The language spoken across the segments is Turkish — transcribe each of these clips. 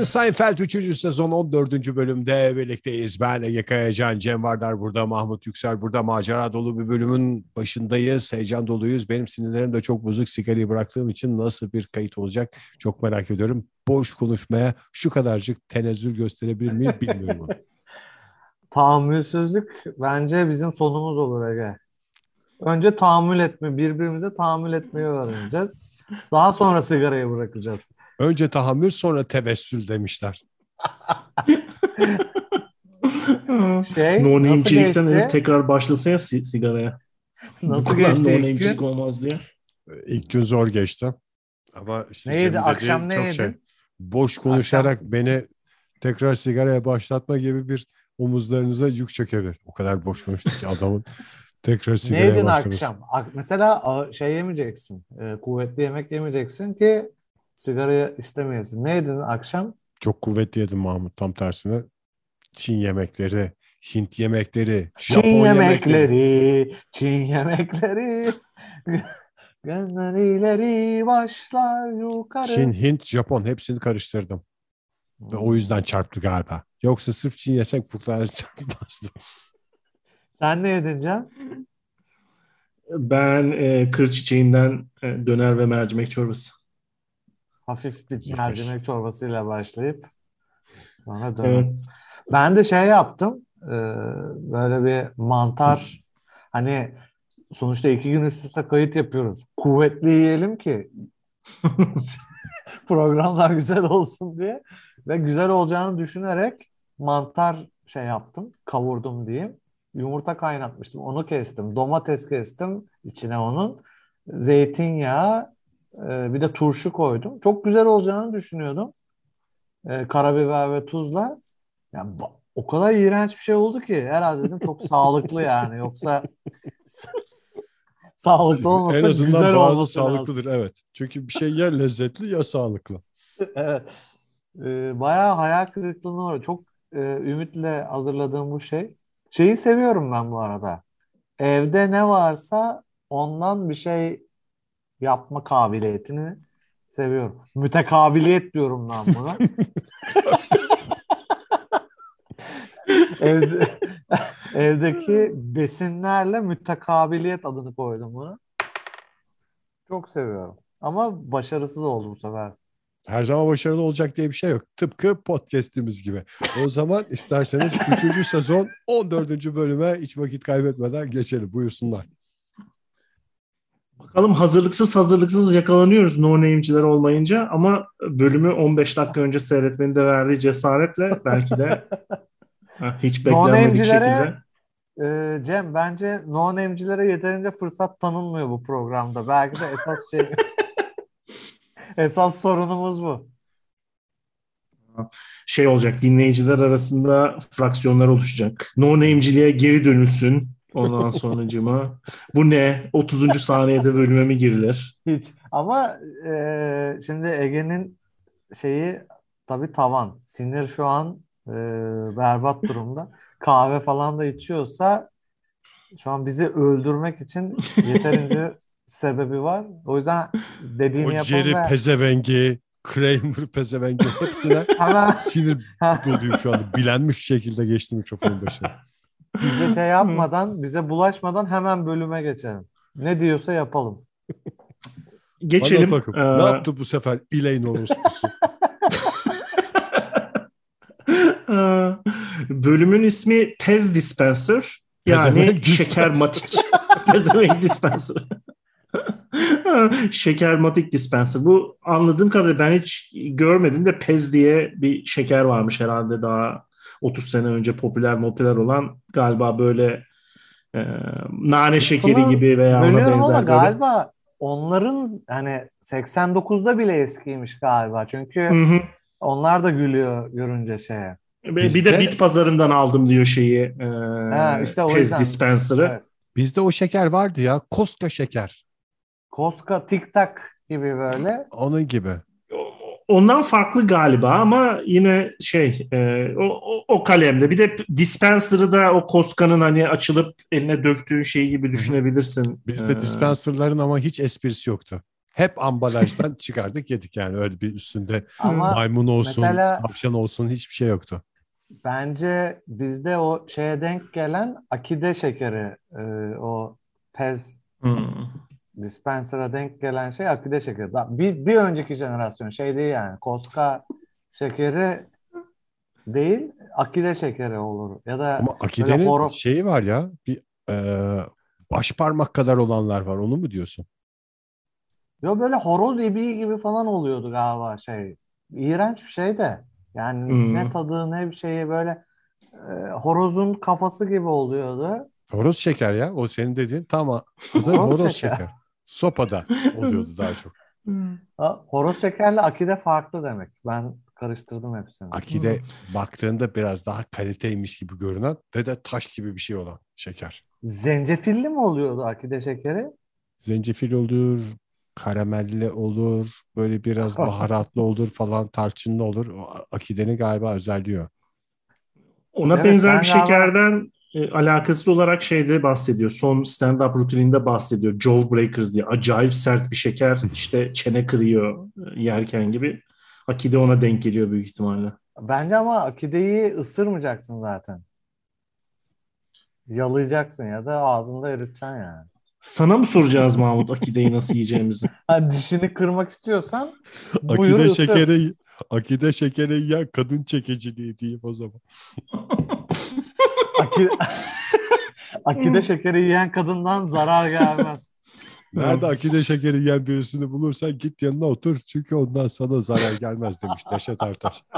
Jerry Seinfeld 3. sezon 14. bölümde birlikteyiz. Ben Ege Kayacan, Cem Vardar burada, Mahmut Yüksel burada. Macera dolu bir bölümün başındayız. Heyecan doluyuz. Benim sinirlerim de çok bozuk. Sigarayı bıraktığım için nasıl bir kayıt olacak çok merak ediyorum. Boş konuşmaya şu kadarcık tenezzül gösterebilir miyim bilmiyorum. Tahammülsüzlük bence bizim sonumuz olur Ege. Önce tahammül etme, birbirimize tahammül etmeyi öğreneceğiz. Daha sonra sigarayı bırakacağız. Önce tahammül sonra tebessül demişler. Şey, no nasıl name'cilikten geçti? herif tekrar başlasa ya si- sigaraya. Nasıl Bu kadar geçti no ilk name'cilik gün? olmaz diye. İlk gün zor geçti. Ama işte Ne Cem'in yedi? dediği Akşam ne çok yedin? şey. Boş konuşarak beni tekrar sigaraya başlatma gibi bir omuzlarınıza yük çökebilir. O kadar boş konuştuk ki adamın tekrar sigaraya yedin başlaması. akşam? Ak- Mesela şey yemeyeceksin. e, kuvvetli yemek yemeyeceksin ki sigarayı istemeyesin. Ne yedin akşam? Çok kuvvetli yedim Mahmut tam tersine. Çin yemekleri, Hint yemekleri, Çin Japon yemekleri, Çin yemekleri. Gönder ileri başlar yukarı. Çin, Hint, Japon hepsini karıştırdım. Ve o yüzden çarptı galiba. Yoksa sırf Çin yesek bu kadar çarpmazdı. Sen ne yedin Can? Ben e, kır çiçeğinden e, döner ve mercimek çorbası. Hafif bir mercimek çorbasıyla başlayıp sonra döner. Evet. Ben de şey yaptım. e, böyle bir mantar hani sonuçta iki gün üst üste kayıt yapıyoruz. Kuvvetli yiyelim ki programlar güzel olsun diye ve güzel olacağını düşünerek mantar şey yaptım. Kavurdum diyeyim. Yumurta kaynatmıştım. Onu kestim. Domates kestim içine onun. Zeytinyağı e, bir de turşu koydum. Çok güzel olacağını düşünüyordum. E, karabiber ve tuzla. Ya ba- o kadar iğrenç bir şey oldu ki herhalde dedim çok sağlıklı yani. Yoksa sağlıklı olmasa en azından güzel olması lazım. sağlıklıdır evet. Çünkü bir şey ya lezzetli ya sağlıklı. Evet. Ee, bayağı hayal kırıklığına uğradım. Çok e, ümitle hazırladığım bu şey. Şeyi seviyorum ben bu arada. Evde ne varsa ondan bir şey yapma kabiliyetini seviyorum. Mütekabiliyet diyorum ben buna. Evde, evdeki besinlerle mütekabiliyet adını koydum buna. Çok seviyorum. Ama başarısız oldu bu sefer. Her zaman başarılı olacak diye bir şey yok. Tıpkı podcast'imiz gibi. O zaman isterseniz 3. sezon 14. bölüme hiç vakit kaybetmeden geçelim. Buyursunlar. Bakalım hazırlıksız hazırlıksız yakalanıyoruz no name'ciler olmayınca ama bölümü 15 dakika önce seyretmenin de verdiği cesaretle belki de hiç beklenmedik name'cilere- şekilde. Ee, Cem bence no name'cilere yeterince fırsat tanınmıyor bu programda. Belki de esas şey esas sorunumuz bu. şey olacak dinleyiciler arasında fraksiyonlar oluşacak. No name'ciliğe geri dönülsün. Ondan sonracıma bu ne? 30. saniyede bölüme mi girilir? Hiç. Ama e, şimdi Ege'nin şeyi tabii tavan. Sinir şu an e, berbat durumda. Kahve falan da içiyorsa şu an bizi öldürmek için yeterince sebebi var. O yüzden dediğini O yapalım Jerry ve pezevengi, Kramer pezevengi hepsine hemen sinir doluyum şu anda. Bilenmiş şekilde geçti mikrofonun başına. Bize şey yapmadan, bize bulaşmadan hemen bölüme geçelim. Ne diyorsa yapalım. Geçelim. Bakalım. Ee, Ne yaptı bu sefer Elaine orospusu? Bölümün ismi Pez Dispenser. Yani Pezevenk dispenser. şekermatik. Pezevenk Dispenser. şekermatik dispenser. Bu anladığım kadarıyla ben hiç görmedim de Pez diye bir şeker varmış herhalde daha 30 sene önce popüler popüler olan galiba böyle e, nane şekeri Bunu gibi veya ona benzer ama böyle. galiba onların hani 89'da bile eskiymiş galiba. Çünkü Hı hı. onlar da gülüyor görünce şeye. Ve Bir Bizde- de bit pazarından aldım diyor şeyi. E, Ha, işte o Pez yüzden. dispenser'ı. Evet. Bizde o şeker vardı ya. Koska şeker. Koska Tic Tac gibi böyle. Onun gibi. Ondan farklı galiba ama yine şey e, o, o, o kalemde. Bir de dispenser'ı da o Koska'nın hani açılıp eline döktüğün şey gibi düşünebilirsin. Bizde Ee, dispenserların ama hiç esprisi yoktu. Hep ambalajdan çıkardık yedik yani öyle bir üstünde Ama maymun olsun, mesela- tavşan olsun hiçbir şey yoktu. bence bizde o şeye denk gelen akide şekeri, e, o pez Hmm. Dispenser'a denk gelen şey akide şekeri. Bir, bir önceki jenerasyon şey değil yani. Koska şekeri değil, akide şekeri olur. Ya da Ama akidenin horo- şeyi var ya bir e, baş parmak kadar olanlar var onu mu diyorsun? yo böyle horoz ibiği gibi falan oluyordu galiba şey. İğrenç bir şey de. Yani Hmm. ne tadı ne bir şeyi böyle e, horozun kafası gibi oluyordu. Horoz şeker ya o senin dediğin tam adı Horoz horoz şeker. şeker. Sopada oluyordu daha çok. Ha, horoz şekerle akide farklı demek. Ben karıştırdım hepsini. Akide baktığında biraz daha kaliteymiş gibi görünen ve de taş gibi bir şey olan şeker. Zencefilli mi oluyordu akide şekeri? Zencefil olur, karamelli olur, böyle biraz baharatlı olur falan, tarçınlı olur. O akidenin galiba özelliği o. Ona Evet, benzer ben bir şekerden e, alakasız olarak şeyde bahsediyor. Son stand-up rutininde bahsediyor. Jawbreakers diye. Acayip sert bir şeker. işte çene kırıyor e, yerken gibi. Akide ona denk geliyor büyük ihtimalle. Bence ama akideyi ısırmayacaksın zaten. Yalayacaksın ya da ağzında eriteceksin yani. Sana mı soracağız Mahmut akideyi nasıl yiyeceğimizi? Ha, dişini kırmak istiyorsan buyur Akide ısır. şekeri, akide şekeri ya kadın çekiciliği diyeyim o zaman. Akide, akide şekeri yiyen kadından zarar gelmez. Nerede akide şekeri yiyen birisini bulursan git yanına otur çünkü ondan sana zarar gelmez demiş Neşet Ertaş.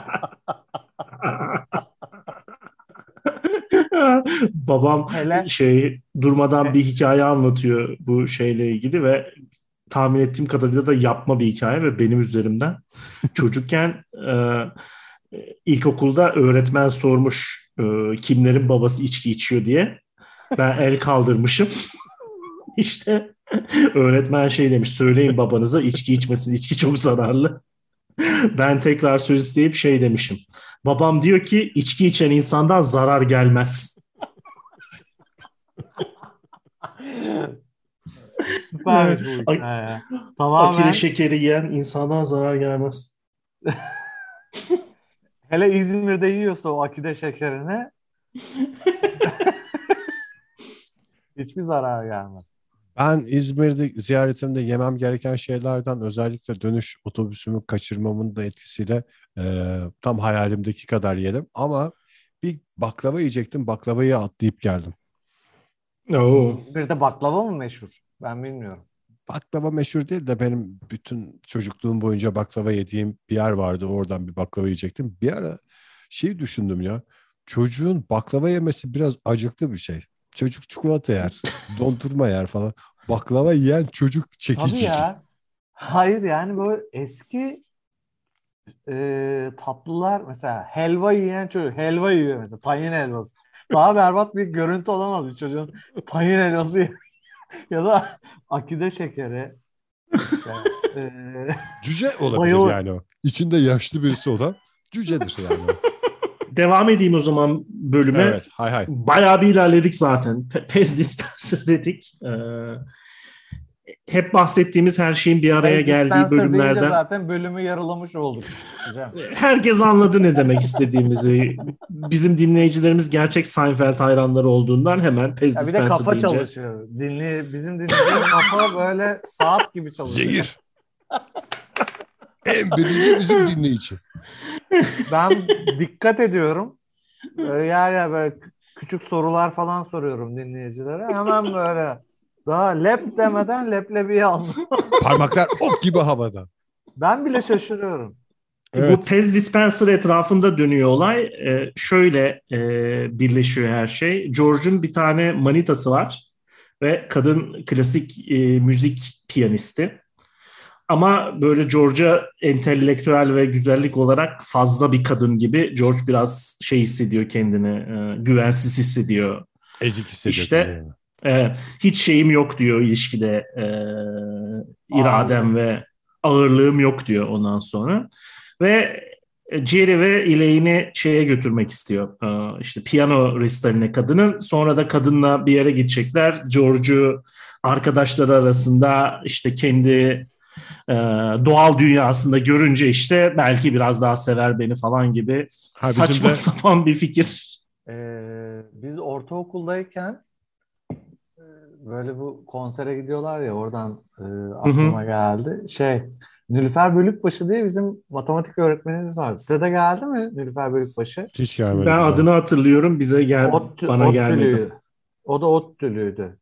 Babam Hele şey durmadan bir hikaye anlatıyor bu şeyle ilgili ve tahmin ettiğim kadarıyla da yapma bir hikaye ve benim üzerimden. Çocukken e, ilkokulda öğretmen sormuş e, kimlerin babası içki içiyor diye. Ben el kaldırmışım. İşte öğretmen şey demiş söyleyin babanıza içki içmesin içki çok zararlı. Ben tekrar söz isteyip şey demişim. Babam diyor ki içki içen insandan zarar gelmez. süpermiş bu hikaye. Tamamen Akide şekeri yiyen insandan zarar gelmez. hele İzmir'de yiyorsa o akide şekerini hiçbir zarar gelmez. Ben İzmir'de ziyaretimde yemem gereken şeylerden özellikle dönüş otobüsümü kaçırmamın da etkisiyle e, tam hayalimdeki kadar yedim. Ama bir baklava yiyecektim. Baklavayı atlayıp geldim. Oo. İzmir'de baklava mı meşhur? Ben bilmiyorum. Baklava meşhur değil de benim bütün çocukluğum boyunca baklava yediğim bir yer vardı. Oradan bir baklava yiyecektim. Bir ara şey düşündüm ya. Çocuğun baklava yemesi biraz acıklı bir şey. Çocuk çikolata yer, dondurma yer falan. Baklava yiyen çocuk Tabii çekici. ya. Hayır yani böyle eski e, tatlılar mesela helva yiyen çocuk helva yiyor mesela tahin helvası. Daha berbat bir görüntü olamaz bir çocuğun tahin helvası ye- ya da akide şekeri. İşte, e, Cüce olabilir Bayılır. yani o. İçinde yaşlı birisi olan cücedir yani. Devam edeyim o zaman bölüme. evet, hay hay. Bayağı bir ilerledik zaten. Pe- Pez dispenser dedik. Ee, hep bahsettiğimiz her şeyin bir araya ben geldiği deyince bölümlerden zaten bölümü yarılamış olduk hocam. herkes anladı ne demek istediğimizi. Bizim dinleyicilerimiz gerçek Seinfeld hayranları olduğundan hemen Pez Ya bir de kafa deyince çalışıyor. Dinli, bizim dinlediğimiz kafa böyle saat gibi çalışıyor. Zehir. en birinci bizim dinleyici. Ben dikkat ediyorum. Böyle yer yer böyle kü- küçük sorular falan soruyorum dinleyicilere. Hemen böyle daha lep demeden leblebiyi aldım. Parmaklar ok gibi havada. Ben bile şaşırıyorum. Evet. Bu Pez dispenser etrafında dönüyor olay. Ee, şöyle e, birleşiyor her şey. George'un bir tane manitası var ve kadın klasik e, müzik piyanisti. Ama böyle George'a entelektüel ve güzellik olarak fazla bir kadın gibi George biraz şey hissediyor kendini, e, güvensiz hissediyor. Ezik hissediyor. İşte- E, hiç şeyim yok diyor ilişkide, e, iradem Ağırlığım. ve ağırlığım yok diyor ondan sonra. Ve Jerry ve Elaine'i şeye götürmek istiyor. E, işte piyano restaline kadının. Sonra da kadınla bir yere gidecekler. George'u arkadaşları arasında işte kendi e, doğal dünyasında görünce işte belki biraz daha sever beni falan gibi Ha, saçma de- sapan bir fikir. Ee, biz ortaokuldayken e, böyle bu konsere gidiyorlar ya oradan e, aklıma geldi. Şey Nilüfer Bölükbaşı diye bizim matematik öğretmenimiz vardı. Size de geldi mi Nilüfer Bölükbaşı? Hiç gelmedi. Ben adını hatırlıyorum bize gel Ot, bana gelmedi. ODTÜ'lüydü. O da ODTÜ'lüydü.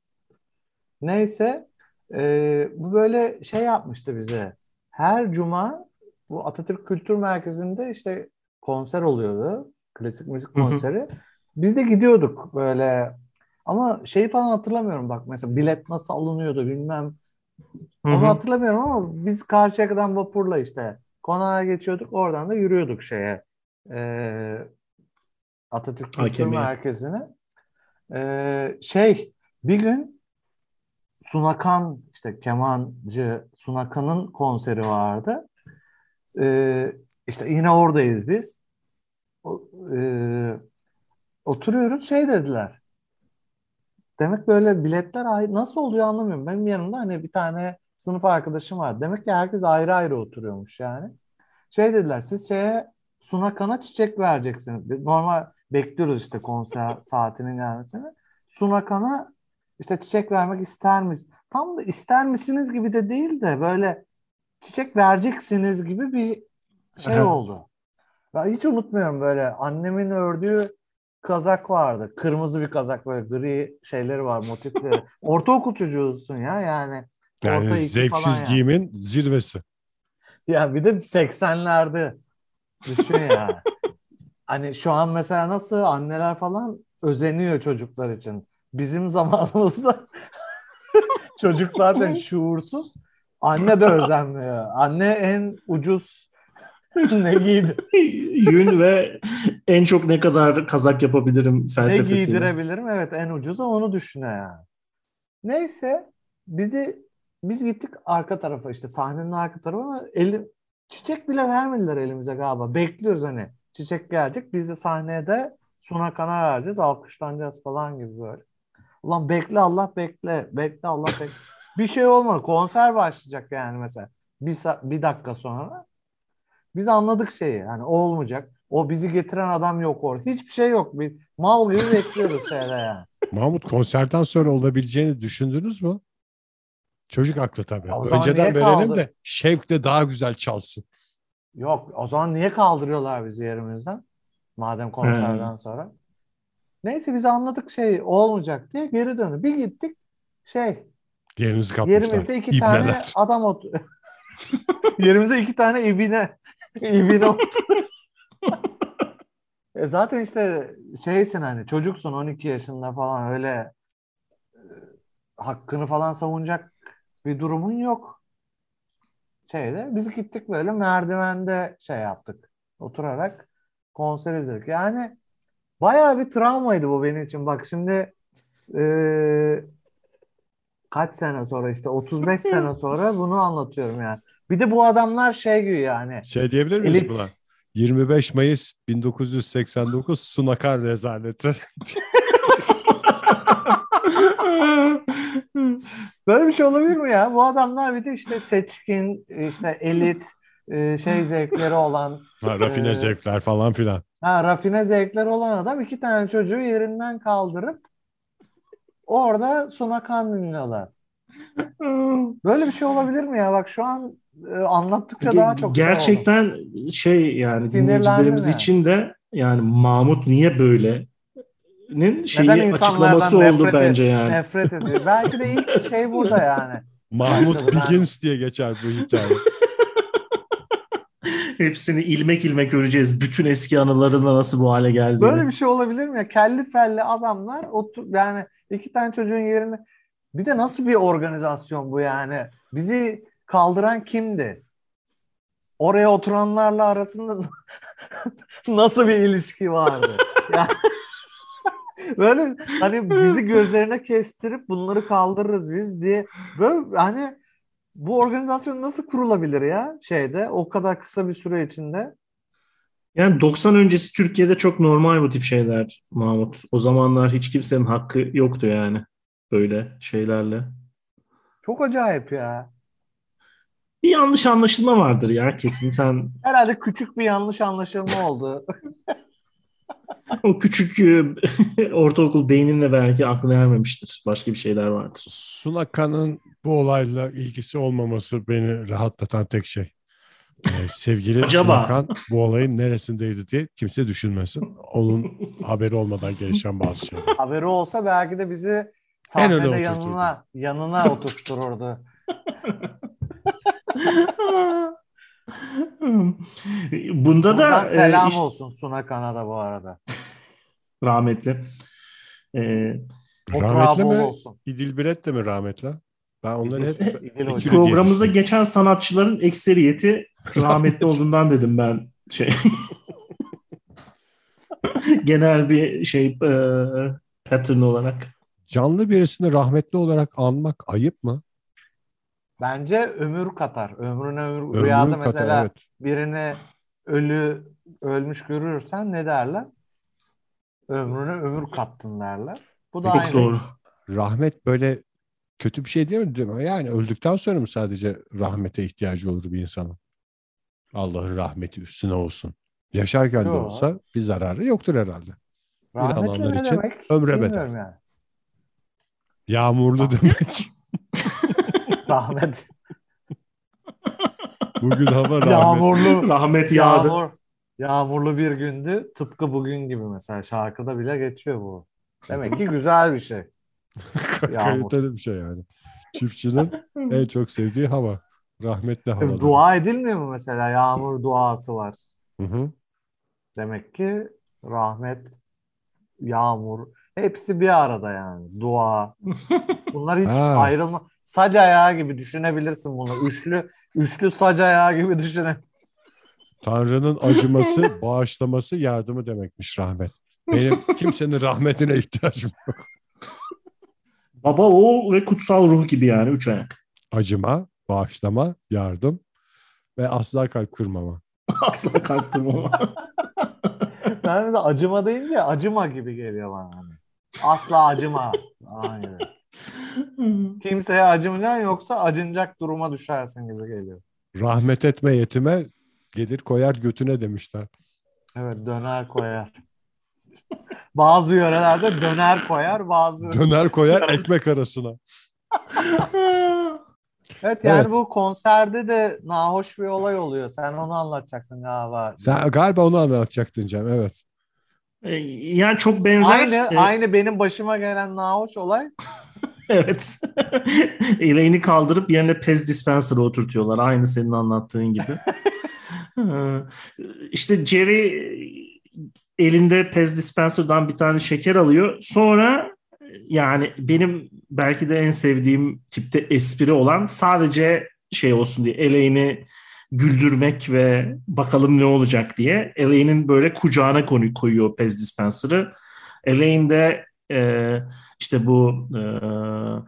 Neyse e, bu böyle şey yapmıştı bize. Her cuma bu Atatürk Kültür Merkezi'nde işte konser oluyordu. Klasik müzik Hı hı. konseri. Biz de gidiyorduk böyle. Ama şeyi falan hatırlamıyorum bak mesela bilet nasıl alınıyordu bilmem. Onu hı. hatırlamıyorum ama biz Karşıyaka'dan vapurla işte konağa geçiyorduk. Oradan da yürüyorduk şeye. e, Atatürk Kültür. Merkezi'ne. E, şey bir gün Sunakan işte kemancı Sunakan'ın konseri vardı. E, işte yine oradayız biz. O, e, oturuyoruz şey dediler. Demek böyle biletler ayrı, nasıl oluyor anlamıyorum. Benim yanımda hani bir tane sınıf arkadaşım var. Demek ki herkes ayrı ayrı oturuyormuş yani. Şey dediler siz şeye Sunakan'a çiçek vereceksiniz. Normal bekliyoruz işte konser saatinin gelmesini. Sunakan'a işte çiçek vermek ister misiniz? Tam da ister misiniz gibi de değil de böyle çiçek vereceksiniz gibi bir şey oldu. Ben hiç unutmuyorum böyle annemin ördüğü kazak vardı. Kırmızı bir kazak böyle gri şeyleri var motifleri. Ortaokul çocuğusun ya yani. Yani zevksiz yani. giyimin zirvesi. Ya bir de 80'lerde düşün ya. Hani şu an mesela nasıl anneler falan özeniyor çocuklar için. Bizim zamanımızda çocuk zaten şuursuz. Anne de özenmiyor. Anne en ucuz ne giydi, Yün ve en çok ne kadar kazak yapabilirim ne felsefesiyle. giydirebilirim? Evet en ucuzu onu düşünüyor yani. Neyse bizi biz gittik arka tarafa işte sahnenin arka tarafına eli, çiçek bile vermediler elimize galiba. Bekliyoruz hani çiçek gelecek. Biz de sahneye de Suna Kan'a vereceğiz. Alkışlanacağız falan gibi böyle. Ulan bekle Allah bekle. Bekle Allah bekle. Bir şey olmadı. Konser başlayacak yani mesela. Bir, bir dakika sonra. Biz anladık şeyi. Hani o olmayacak. O bizi getiren adam yok orada. Hiçbir şey yok. Bir mal gibi bekliyoruz şeyde yani. Mahmut konserden sonra olabileceğini düşündünüz mü? Çocuk aklı tabii. O zaman Önceden verelim kaldı? de şevkle daha güzel çalsın. Yok. O zaman niye kaldırıyorlar bizi yerimizden? Madem konserden sonra. Neyse biz anladık şey olmayacak diye geri döndük. Bir gittik şey Yerinizi kapmışlar. yerimizde iki İbneler. tane adam otur. yerimizde iki tane ibine ibine otur. E zaten işte şeysin hani çocuksun 12 yaşında falan öyle e, hakkını falan savunacak bir durumun yok. Şeyde biz gittik böyle merdivende şey yaptık. Oturarak konser izledik. Yani bayağı bir travmaydı bu benim için. Bak şimdi e, kaç sene sonra işte 35 sene sonra bunu anlatıyorum yani. Bir de bu adamlar şey gibi yani. Şey diyebilir miyiz Elit. buna? 25 Mayıs 1989 Sunakar rezaleti. Böyle bir şey olabilir mi ya? Bu adamlar bir de işte seçkin, işte elit, e, şey zevkleri olan, Ha, rafine Ee, zevkler falan filan. ha, rafine zevkleri olan adam iki tane çocuğu yerinden kaldırıp orada Sunakan dinliyorlar. Böyle bir şey olabilir mi ya? Bak şu an e, anlattıkça daha çok şey oldu. Gerçekten şey yani dinleyicilerimiz yani. için de yani Mahmut niye böyle nin şeyi Neden insanlardan açıklaması oldu nefret et- bence yani. Nefret ediyor. Belki de ilk şey burada yani. Mahmut Begins diye geçer bu hikaye. Hepsini ilmek ilmek göreceğiz. Bütün eski anılarında nasıl bu hale geldiğini. Böyle bir şey olabilir mi ya? Kelli felli adamlar otur yani iki tane çocuğun yerine bir de nasıl bir organizasyon bu yani? Bizi kaldıran kimdi? Oraya oturanlarla arasında nasıl bir ilişki vardı? Yani böyle hani bizi gözlerine kestirip bunları kaldırırız biz diye böyle hani bu organizasyon nasıl kurulabilir ya şeyde o kadar kısa bir süre içinde? Yani 90 öncesi Türkiye'de çok normal bu tip şeyler Mahmut. O zamanlar hiç kimsenin hakkı yoktu yani böyle şeylerle. Çok acayip ya. Bir yanlış anlaşılma vardır ya kesin sen Herhalde küçük bir yanlış anlaşılma oldu. o küçük e, ortaokul beyninle belki aklına ermemiştir. Başka bir şeyler vardır. Sunaka'nın bu olayla ilgisi olmaması beni rahatlatan tek şey. Ee, sevgili Acaba? Sunakan bu olayın neresindeydi diye kimse düşünmesin. Onun haberi olmadan gelişen bazı şeyler. Haberi olsa belki de bizi sahnede oturturdu. yanına yanına oturttururdu. Bunda da Buradan e, selam iş- olsun Suna Kanada bu arada. rahmetli. E, Toprağı Rahmetli mi? olsun. İdil Biret de mi rahmetli? Ben onları hep programımızda geçen sanatçıların ekseriyeti rahmetli olduğundan dedim ben şey. Genel bir şey e, pattern olarak. canlı birisini rahmetli olarak anmak ayıp mı? Bence ömür katar. Ömrüne ömür. Ömrü Rüyada katar, mesela evet. birini ölü ölmüş görürsen ne derler? Ömrüne ömür kattın derler. Bu da aynı. doğru. Rahmet böyle kötü bir şey değil mi? Değil mi? Yani öldükten sonra mı sadece rahmete ihtiyacı olur bir insanın? Allah'ın rahmeti üstüne olsun. Yaşarken de Yo. olsa bir zararı yoktur herhalde. İnananlar ne için demek? ömre bedel. yani. Yağmurlu demek. Rahmet. Bugün hava rahmet. Yağmurlu. Rahmet yağdı. Yağmur. Yağmurlu bir gündü. Tıpkı bugün gibi mesela. Şarkıda bile geçiyor bu. Demek ki güzel bir şey. Yağmur. Kaliteli bir şey yani. Çiftçinin en çok sevdiği hava. Rahmetli hava. Dua edilmiyor mu mesela? Yağmur duası var. Hı hı. Demek ki rahmet, yağmur hepsi bir arada yani. Dua. Bunlar hiç Ha. ayrılma. Sac ayağı gibi düşünebilirsin bunu. Üçlü üçlü sac ayağı gibi düşüne. Tanrı'nın acıması, bağışlaması, yardımı demekmiş rahmet. Benim kimsenin rahmetine ihtiyacım yok. Baba, oğul ve kutsal ruh gibi yani üç ayak. Acıma, bağışlama, yardım ve asla kalp kırmama. Asla kalktım ama. Ben de acıma deyince acıma gibi geliyor bana. Asla acıma. Aynen. Kimseye acımayacaksın yoksa acınacak duruma düşersin gibi geliyor. Rahmet etme yetime gelir koyar götüne demişler. Evet döner koyar. Bazı yörelerde döner koyar, bazı Döner koyar ekmek arasına. Evet yani Evet. bu konserde de nahoş bir olay oluyor. Sen onu anlatacaktın galiba. Sen galiba onu anlatacaktın Cem evet. E, yani çok benzer. Aynı e, aynı benim başıma gelen nahoş olay. Evet. Eleyini kaldırıp yerine pez dispenser'ı oturtuyorlar. Aynı senin anlattığın gibi. İşte Jerry elinde pez dispenser'dan bir tane şeker alıyor. Sonra yani benim belki de en sevdiğim tipte espri olan sadece şey olsun diye Elaine'i güldürmek ve bakalım ne olacak diye Elaine'in böyle kucağına konuyu koyuyor pez dispenser'ı. Elaine de e, işte bu e,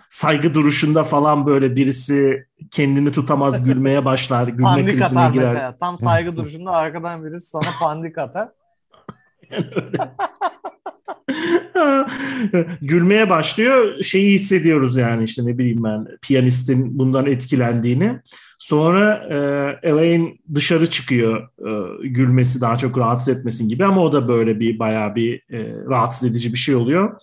saygı duruşunda falan böyle birisi kendini tutamaz gülmeye başlar, gülme Pandik krizine atar girer. mesela. Tam saygı duruşunda arkadan birisi sana pandik atar. Gülmeye başlıyor. Şeyi hissediyoruz yani işte ne bileyim ben piyanistin bundan etkilendiğini. Sonra e, Elaine dışarı çıkıyor e, gülmesi daha çok rahatsız etmesin gibi ama o da böyle bir bayağı bir e, rahatsız edici bir şey oluyor.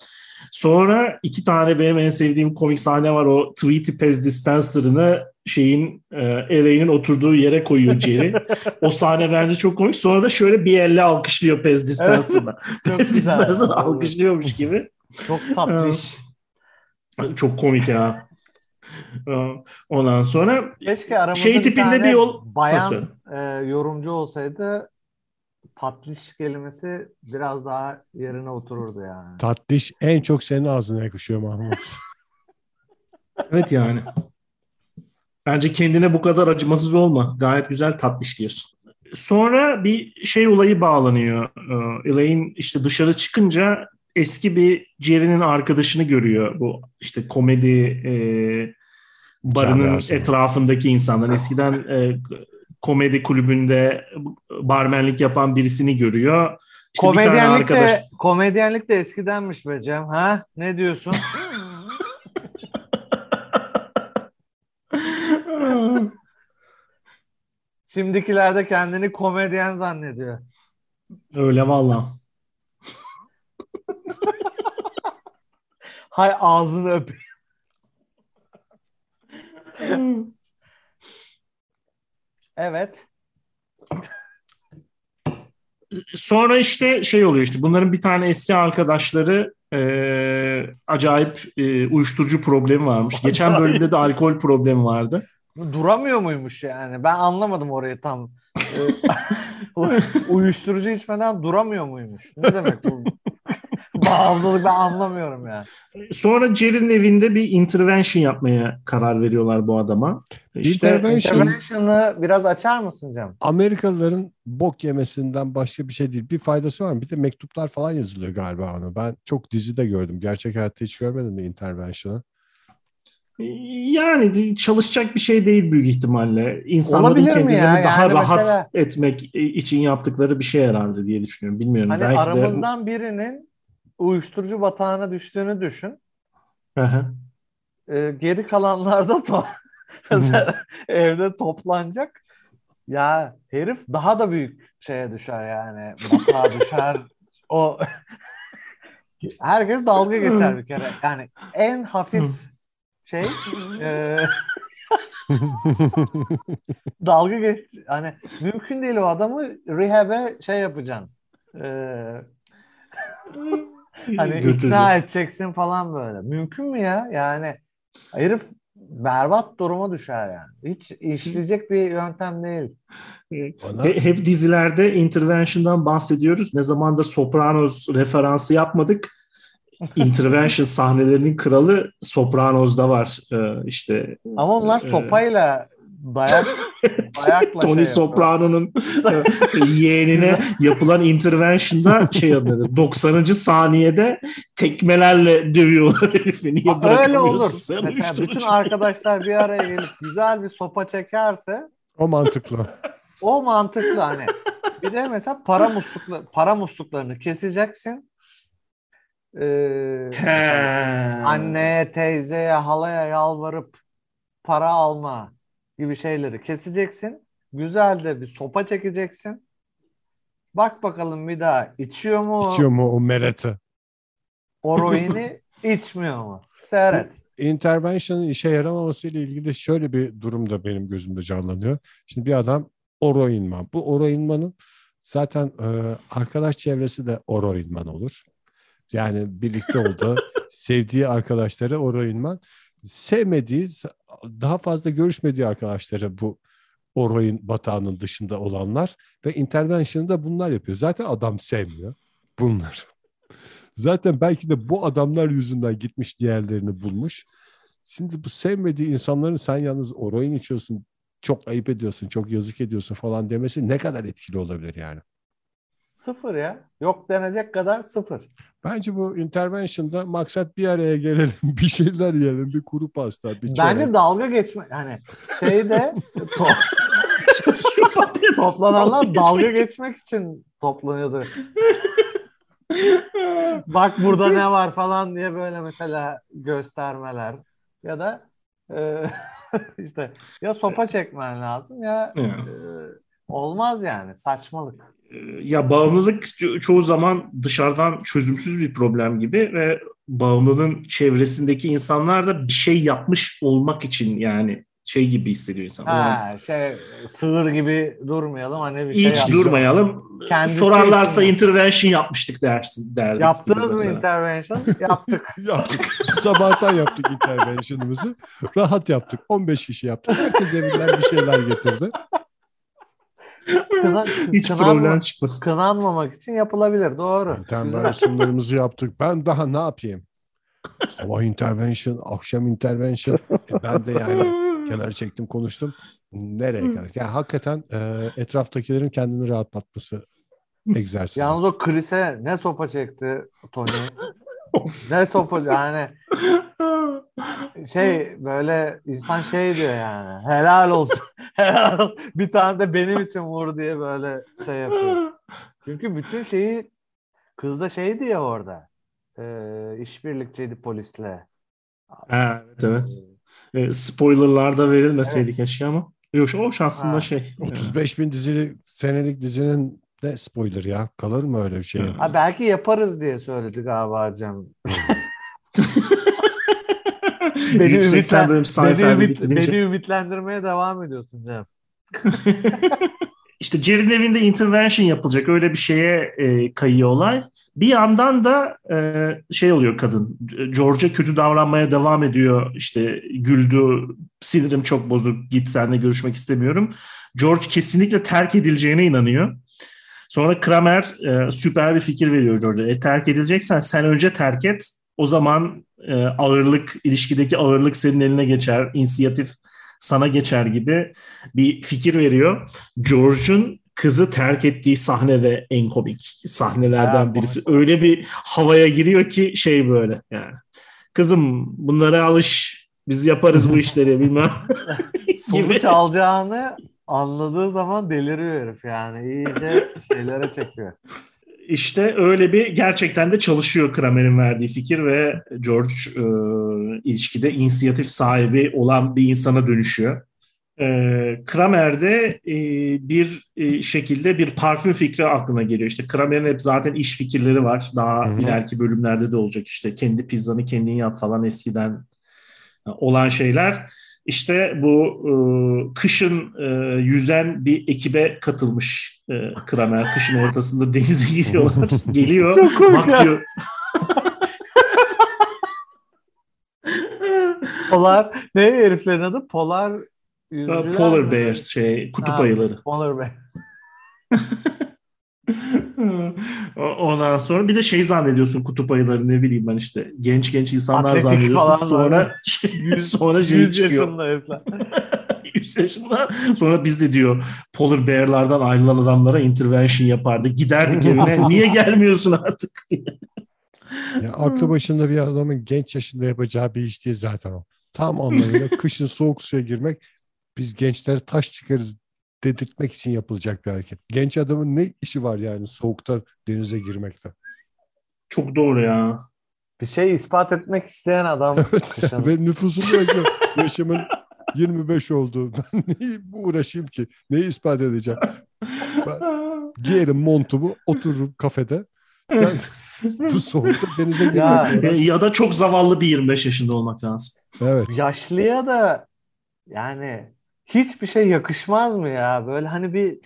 Sonra iki tane benim en sevdiğim komik sahne var. O Tweety Pez dispenser'ını şeyin e, Elaine'in oturduğu yere koyuyor Jerry. o sahne bence çok komik. Sonra da şöyle bir elle alkışlıyor Pez dispenser'ına. Çok Pez güzel. dispenser alkışlıyormuş gibi. Çok tatlış. Çok komik ya. Ee, Ondan sonra Keşke aramızda Şey bir tipinde tane bir yol- bayan e, yorumcu olsaydı tatlış kelimesi biraz daha yerine otururdu yani. Tatlış en çok senin ağzına yakışıyor Mahmut. evet yani. Bence kendine bu kadar acımasız olma. Gayet güzel tatlış diyorsun. Sonra bir şey olayı bağlanıyor. Ee, Elaine işte dışarı çıkınca eski bir Jerry'nin arkadaşını görüyor. Bu işte komedi e, barının etrafındaki insanlar. Eskiden e, komedi kulübünde barmenlik yapan birisini görüyor. İşte bir tane komedyenlik arkadaş de, komedyenlik de eskidenmiş be Cem. Ha? Ne diyorsun? Şimdikiler de kendini komedyen zannediyor. Öyle valla. Hay ağzını öpeyim. Evet. Sonra işte şey oluyor işte bunların bir tane eski arkadaşları e, acayip e, uyuşturucu problemi varmış. Geçen bölümde de alkol problemi vardı. Duramıyor muymuş yani? Ben anlamadım orayı tam. Ee, uyuşturucu içmeden duramıyor muymuş? Ne demek bu? Bağımlılık ben anlamıyorum yani. Sonra Jerry'nin evinde bir intervention yapmaya karar veriyorlar bu adama. İşte Intervention- Intervention'ı biraz açar mısın Cem? Amerikalıların bok yemesinden başka bir şey değil. Bir faydası var mı? Bir de mektuplar falan yazılıyor galiba ona. Ben çok dizide gördüm. Gerçek hayatta hiç görmedim mi Intervention'ı? yani çalışacak bir şey değil büyük ihtimalle. İnsanların Olabilir kendilerini ya? daha Yani rahat mesela- etmek için yaptıkları bir şey herhalde diye düşünüyorum. Bilmiyorum. Hani Belki de- aramızdan birinin uyuşturucu batağına düştüğünü düşün. Hı hı. Ee, geri kalanlar da to- evde toplanacak. Ya herif daha da büyük şeye düşer yani. Batağa düşer. O herkes dalga geçer bir kere. Yani en hafif şey e, dalga geç hani mümkün değil o adamı rehab'e şey yapacaksın. Ee, hani ikna edeceksin falan böyle. Mümkün mü ya? Yani herif berbat duruma düşer yani. Hiç işleyecek bir yöntem değil. Bana He- Hep dizilerde intervention'dan bahsediyoruz. Ne zamandır Sopranos referansı yapmadık. Intervention sahnelerinin kralı Sopranos'da var. Ee, işte Ama onlar Ee, sopayla dayak Tony şey Soprano'nun e, yeğenine yapılan intervention'da şey yapıyor. 90. saniyede tekmelerle dövüyorlar herifi. Niye yapıyor. Öyle bırakamıyorsun olur. sen Mesela bütün arkadaşlar bir araya gelip güzel bir sopa çekerse o mantıklı. o mantıklı hani. Bir de mesela para muslukla para musluklarını keseceksin. Ee, anneye, teyzeye, halaya yalvarıp para alma gibi şeyleri keseceksin. Güzel de bir sopa çekeceksin. Bak bakalım bir daha içiyor mu İçiyor mu o mereti? oroini içmiyor mu? Seyret. Intervention'ın işe yaramaması ile ilgili şöyle bir durum da benim gözümde canlanıyor. Şimdi bir adam oroinman. Bu oroinmanın zaten e, arkadaş çevresi de oroinman olur. Yani birlikte olduğu, sevdiği arkadaşları oroinman. Sevmediği, daha fazla görüşmediği arkadaşları bu oroin batağının dışında olanlar ve intervention'ı da bunlar yapıyor. Zaten adam sevmiyor bunlar. Zaten belki de bu adamlar yüzünden gitmiş diğerlerini bulmuş. Şimdi bu sevmediği insanların sen yalnız oroin içiyorsun, çok ayıp ediyorsun, çok yazık ediyorsun falan demesi ne kadar etkili olabilir yani. Sıfır ya. Yok denecek kadar sıfır. Bence bu intervention'da maksat bir araya gelelim, bir şeyler yiyelim, bir kuru pasta, bir çörek. Bence dalga geçme yani şeyde to- toplananlar dalga geçmek için toplanıyordu. Bak burada ne var falan diye böyle mesela göstermeler ya da e, işte ya sopa çekmen lazım ya Ya. e, olmaz yani saçmalık. Ya bağımlılık ço- çoğu zaman dışarıdan çözümsüz bir problem gibi ve bağımlılığın çevresindeki insanlar da bir şey yapmış olmak için yani şey gibi hissediyor insan. Ha şey sığır gibi durmayalım hani bir şey hiç durmayalım. Kendisi Sorarlarsa için- intervention yapmıştık dersin derdik. Yaptınız mı intervention? Yaptık. Yaptık. Sabahtan yaptık intervention'ımızı. Rahat yaptık. 15 kişi yaptık. Herkes evinden bir şeyler getirdi. Kına, Hiç kınanma- problem çıkmasın. Kınanmamak için yapılabilir. Doğru. Intervention'larımızı yaptık. Ben daha ne yapayım? Sabah intervention, akşam intervention. E ben de yani kenara çektim konuştum. Nereye kadar? Yani hakikaten e, etraftakilerin kendini rahatlatması egzersizi. Yalnız o Chris'e ne sopa çekti Tony. Ne sopa yani şey böyle insan şey diyor yani helal olsun. helal olsun. Bir tane de benim için vur diye böyle şey yapıyor. Çünkü bütün şeyi kız da şeydi ya orada. E, işbirlikçiydi polisle. Evet evet. E, spoilerlar da verilmeseydi keşke ama. Yok o şansında Ha. şey. 35 bin dizili senelik dizinin de spoiler ya. Kalır mı öyle bir şey? Ha. Belki yaparız diye söyledi galiba Cem. Beni, 180 bölüm beni, ümit, beni ümitlendirmeye devam ediyorsun Cem. İşte Jerry'nin evinde intervention yapılacak öyle bir şeye e, kayıyor olay. Bir yandan da e, şey oluyor kadın. George'a kötü davranmaya devam ediyor. İşte güldü, sinirim çok bozuk, git seninle görüşmek istemiyorum. George kesinlikle terk edileceğine inanıyor. Sonra Kramer e, süper bir fikir veriyor George'a. E, terk edileceksen sen önce terk et. O zaman e, ağırlık, ilişkideki ağırlık senin eline geçer. İnisiyatif sana geçer gibi bir fikir veriyor. George'un kızı terk ettiği sahne de en komik sahnelerden Ha, birisi. komik. Öyle bir havaya giriyor ki şey böyle yani. Kızım bunlara alış. Biz yaparız bu işleri bilmem. Sonuç alacağını anladığı zaman deliriyor herif yani. İyice şeylere çekiyor. İşte öyle bir gerçekten de çalışıyor Kramer'in verdiği fikir ve George e, ilişkide inisiyatif sahibi olan bir insana dönüşüyor. E, Kramer de e, bir e, şekilde bir parfüm fikri aklına geliyor. İşte Kramer'in hep zaten iş fikirleri var. Daha Hı hı. ileriki bölümlerde de olacak işte kendi pizzanı kendin yap falan eskiden olan şeyler. İşte bu e, kışın e, yüzen bir ekibe katılmış e, Kramer. Kışın ortasında denize giriyorlar. Geliyor. Çok komik diyor. Polar ne heriflerin adı? Polar Polar? Bears şey kutup Ha, ayıları. Polar Bear. O- Ondan sonra bir de şey zannediyorsun kutup ayıları ne bileyim ben işte genç genç insanlar Atletik zannediyorsun falan sonra sonra şey 100 çıkıyor. yaşında herifler. 100 yaşında sonra biz de diyor polar bear'lardan ayrılan adamlara intervention yapardı. Giderdik evine niye gelmiyorsun artık. Ya aklı başında bir adamın genç yaşında yapacağı bir iş değil zaten o. Tam anlamıyla kışın soğuk suya girmek biz gençlere taş çıkarız dedirtmek için yapılacak bir hareket. Genç adamın ne işi var yani soğukta denize girmekte? Çok doğru ya. Bir şey ispat etmek isteyen adam. Evet ve nüfusum yaşım, yaşımın 25 oldu. Ben niye uğraşayım ki? Neyi ispat edeceğim? Giyerim montumu, otururum kafede. Sen bu soğukta denize girmek. Ya, E, ya da çok zavallı bir 25 yaşında olmak lazım. Evet. Yaşlıya da yani hiçbir şey yakışmaz mı ya? Böyle hani bir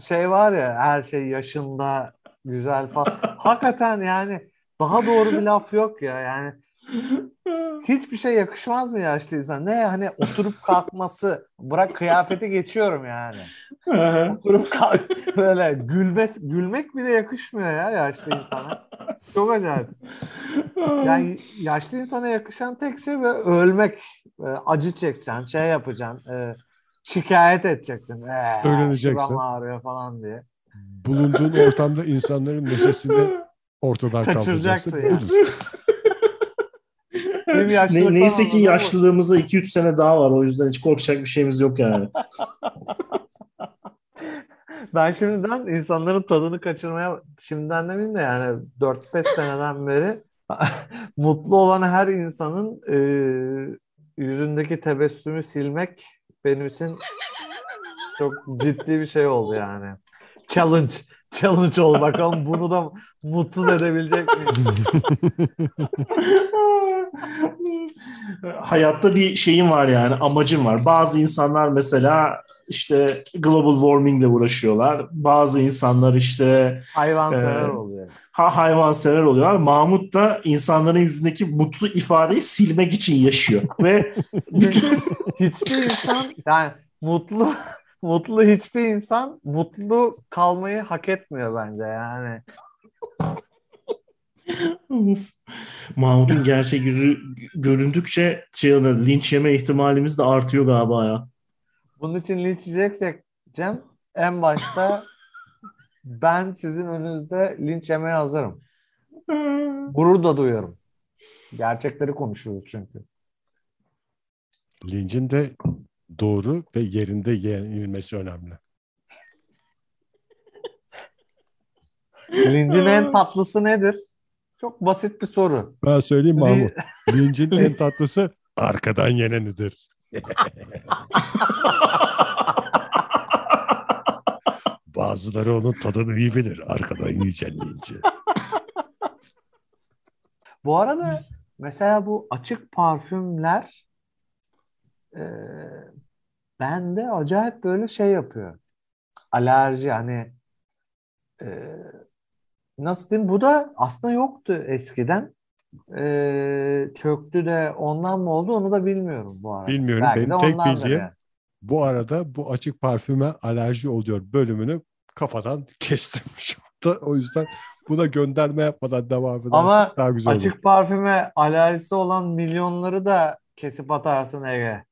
şey var ya her şey yaşında güzel falan. Hakikaten yani daha doğru bir laf yok ya yani. Hiçbir şey yakışmaz mı yaşlı insan? Ne hani oturup kalkması, bırak kıyafeti geçiyorum yani. Oturup kalk böyle gülmez, gülmek bile yakışmıyor ya yaşlı insana. Çok acayip. Yani yaşlı insana yakışan tek şey böyle ölmek, e, acı çekeceksin, şey yapacaksın, e, şikayet edeceksin. Ee, Söyleneceksin. şuram ağrıyor falan diye. Bulunduğun ortamda insanların neşesini ortadan kaldıracaksın. ya. Budur. Benim Ne, neyse ki yaşlılığımıza 2-3 sene daha var. O yüzden hiç korkacak bir şeyimiz yok yani. Ben şimdiden insanların tadını kaçırmaya, şimdiden demeyeyim de yani 4-5 seneden beri mutlu olan her insanın e, yüzündeki tebessümü silmek benim için çok ciddi bir şey oldu yani. Challenge. Challenge oldu. Bakalım bunu da mutsuz edebilecek miyim? Hayatta bir şeyin var yani amacın var. Bazı insanlar mesela işte global warming ile uğraşıyorlar. Bazı insanlar işte Hayvansever Ee, oluyor. ha hayvansever oluyorlar. Mahmut da insanların yüzündeki mutlu ifadeyi silmek için yaşıyor. Ve bütün hiçbir insan yani mutlu mutlu hiçbir insan mutlu kalmayı hak etmiyor bence yani. Mahmut'un gerçek yüzü göründükçe şey, linç yeme ihtimalimiz de artıyor galiba ya. Bunun için linç yiyeceksek Cem en başta ben sizin önünüzde linç yemeye hazırım. Gurur da duyuyorum. Gerçekleri konuşuyoruz çünkü. Lincin de doğru ve yerinde yenilmesi önemli. Lincin en tatlısı nedir? Çok basit bir soru. Ben söyleyeyim Mahmut. Lincin en tatlısı arkadan yenenidir. Bazıları onun tadını iyi bilir. Arkadan yücelleyince. Bu arada mesela bu açık parfümler e, bende acayip böyle şey yapıyor. Alerji hani e, nasıl diyeyim bu da aslında yoktu eskiden. E, çöktü de ondan mı oldu onu da bilmiyorum bu arada. Bilmiyorum. Belki Benim de tek bildiğim yani. bu arada bu açık parfüme alerji oluyor bölümünü kafadan kestim şu anda. O yüzden buna gönderme yapmadan devam edersek Ama daha güzel olur. Açık parfüme alerjisi olan milyonları da kesip atarsın Ege.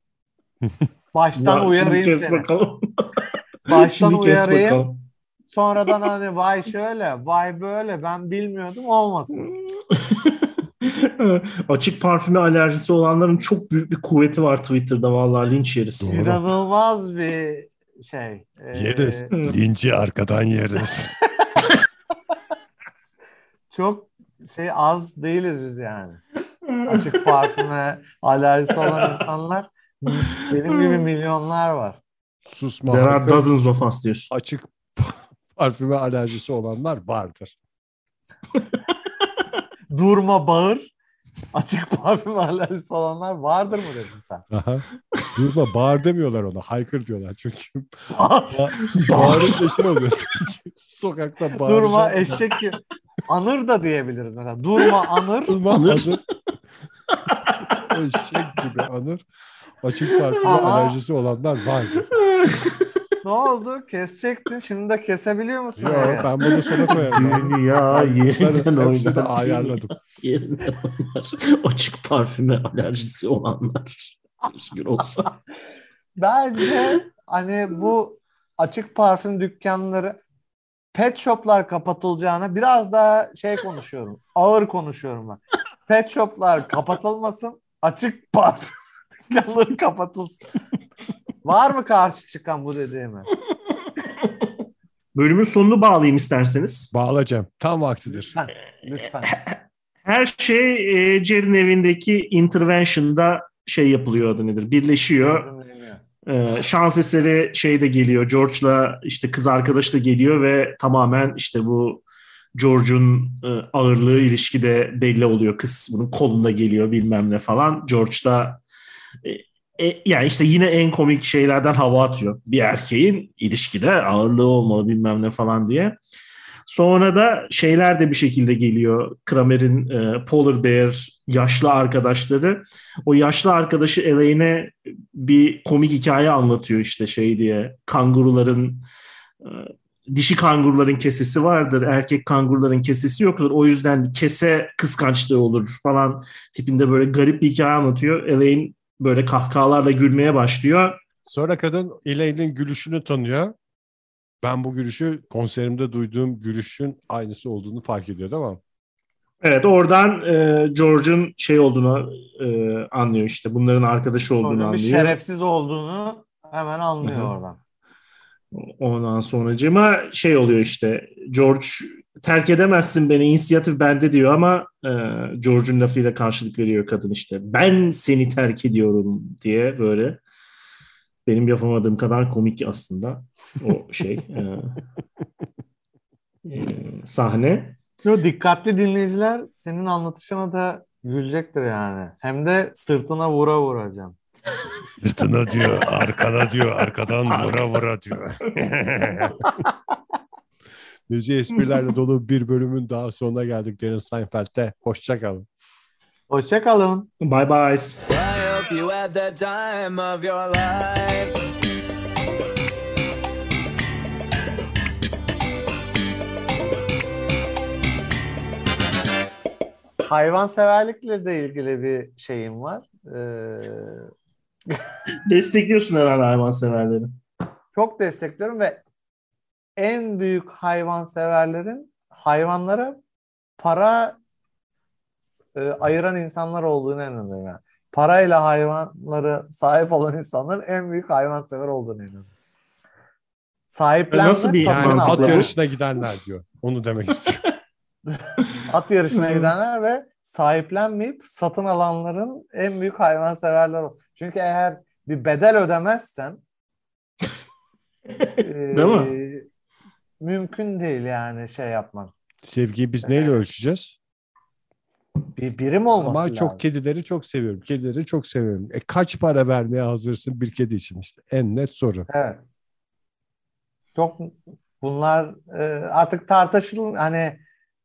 Baştan Ya, uyarayım kes seni. bakalım. Baştan Şimdi kes uyarayım. bakalım. Sonradan hani vay şöyle, vay böyle ben bilmiyordum olmasın. Açık parfüme alerjisi olanların çok büyük bir kuvveti var Twitter'da vallahi linç yeriz. İnanılmaz bir şey. Ee, Yeriz. Linci arkadan yeriz. çok şey az değiliz biz yani. Açık parfüme alerjisi olan insanlar benim gibi milyonlar var. Susma. There are dozens of us diyorsun. Açık parfüme alerjisi olanlar vardır. Durma bağır. Açık parfüm alerjisi olanlar vardır mı dedin sen? Aha. Durma bağır demiyorlar ona. Haykır diyorlar çünkü. Ba- Bağırınca şey oluyor. sanki. Sokakta bağıracak. Durma eşek gibi. Anır da diyebiliriz mesela. Durma anır. Durma Anır. Eşek gibi anır. Açık parfüme Aha. alerjisi olanlar vardır. Ne oldu? Kesecektin. Şimdi de kesebiliyor musun? Yok Ege? ben bunu sana koyarım. Dünya yerinden oynar. ayarladım. Yerinden oynar. Açık parfüme alerjisi olanlar. Özgür olsa. Bence hani bu açık parfüm dükkanları pet shoplar kapatılacağına biraz daha şey konuşuyorum. Ağır konuşuyorum ben. Pet shoplar kapatılmasın. Açık parfüm dükkanları kapatılsın. Var mı karşı çıkan bu dediğime? Bölümün sonunu bağlayayım isterseniz. Bağlayacağım. Tam vaktidir. Lütfen. Lütfen. Her şey e, Jerry'nin evindeki intervention'da şey yapılıyor adı nedir? Birleşiyor. Ee, şans eseri şey de geliyor. George'la işte kız arkadaş da geliyor ve tamamen işte bu George'un e, ağırlığı ilişkide belli oluyor. Kız bunun kolunda geliyor bilmem ne falan. George da e, e, yani işte yine en komik şeylerden hava atıyor. Bir erkeğin ilişkide ağırlığı olmalı bilmem ne falan diye. Sonra da şeyler de bir şekilde geliyor. Kramer'in e, Polar Bear yaşlı arkadaşları. O yaşlı arkadaşı Elaine'e bir komik hikaye anlatıyor işte şey diye. Kanguruların e, dişi kanguruların kesesi vardır. Erkek kanguruların kesesi yoktur. O yüzden kese kıskançlığı olur falan tipinde böyle garip bir hikaye anlatıyor. Elaine böyle kahkahalarla gülmeye başlıyor. Sonra kadın Elaine'in gülüşünü tanıyor. Ben bu gülüşü konserimde duyduğum gülüşün aynısı olduğunu fark ediyor değil mi? Evet oradan e, George'un şey olduğunu e, anlıyor işte. Bunların arkadaşı olduğunu Onun bir anlıyor. şerefsiz olduğunu hemen anlıyor oradan. Ondan sonracığıma şey oluyor işte George terk edemezsin beni inisiyatif bende diyor ama e, George'un lafıyla karşılık veriyor kadın işte. Ben seni terk ediyorum diye böyle benim yapamadığım kadar komik aslında o şey e, e, sahne. Yo, dikkatli dinleyiciler senin anlatışına da gülecektir yani. Hem de sırtına vura vuracağım. Sırtına diyor, arkana diyor, arkadan vura vura diyor. Müziği esprilerle dolu bir bölümün daha sonuna geldik Derin Seinfeld'de. Hoşçakalın. Hoşçakalın. Bye bye. I hope you had the time of your life. Hayvanseverlikle de ilgili bir şeyim var. Ee, Destekliyorsun herhalde hayvanseverleri. çok destekliyorum ve en büyük hayvanseverlerin hayvanlara para e, ayıran insanlar olduğunu inanıyorum. Yani. Parayla hayvanları sahip olan insanların en büyük hayvansever olduğunu inanıyorum. Sahiplenme, Nasıl bir Yani at yarışına gidenler diyor. Onu demek istiyor. At yarışına gidenler ve sahiplenmeyip satın alanların en büyük hayvanseverler. Çünkü eğer bir bedel ödemezsen Değil mi? Mümkün değil yani şey yapman. Sevgiyi biz neyle ölçeceğiz? Bir birim olması Ama lazım. çok kedileri çok seviyorum. Kedileri çok seviyorum. E kaç para vermeye hazırsın bir kedi için işte? En net soru. Evet. Çok bunlar e, artık tartışıl hani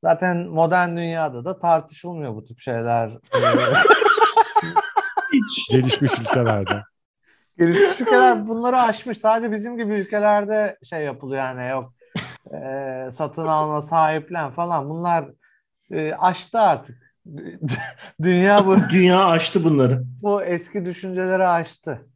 zaten modern dünyada da tartışılmıyor bu tip şeyler. E, Hiç. Gelişmiş ülkelerde. Gelişmiş ülkeler bunları aşmış. Sadece bizim gibi ülkelerde şey yapılıyor yani yok e, satın alma, sahiplen falan. Bunlar e, aştı artık. Dünya bu Dünya aştı bunları. bu eski düşünceleri aştı.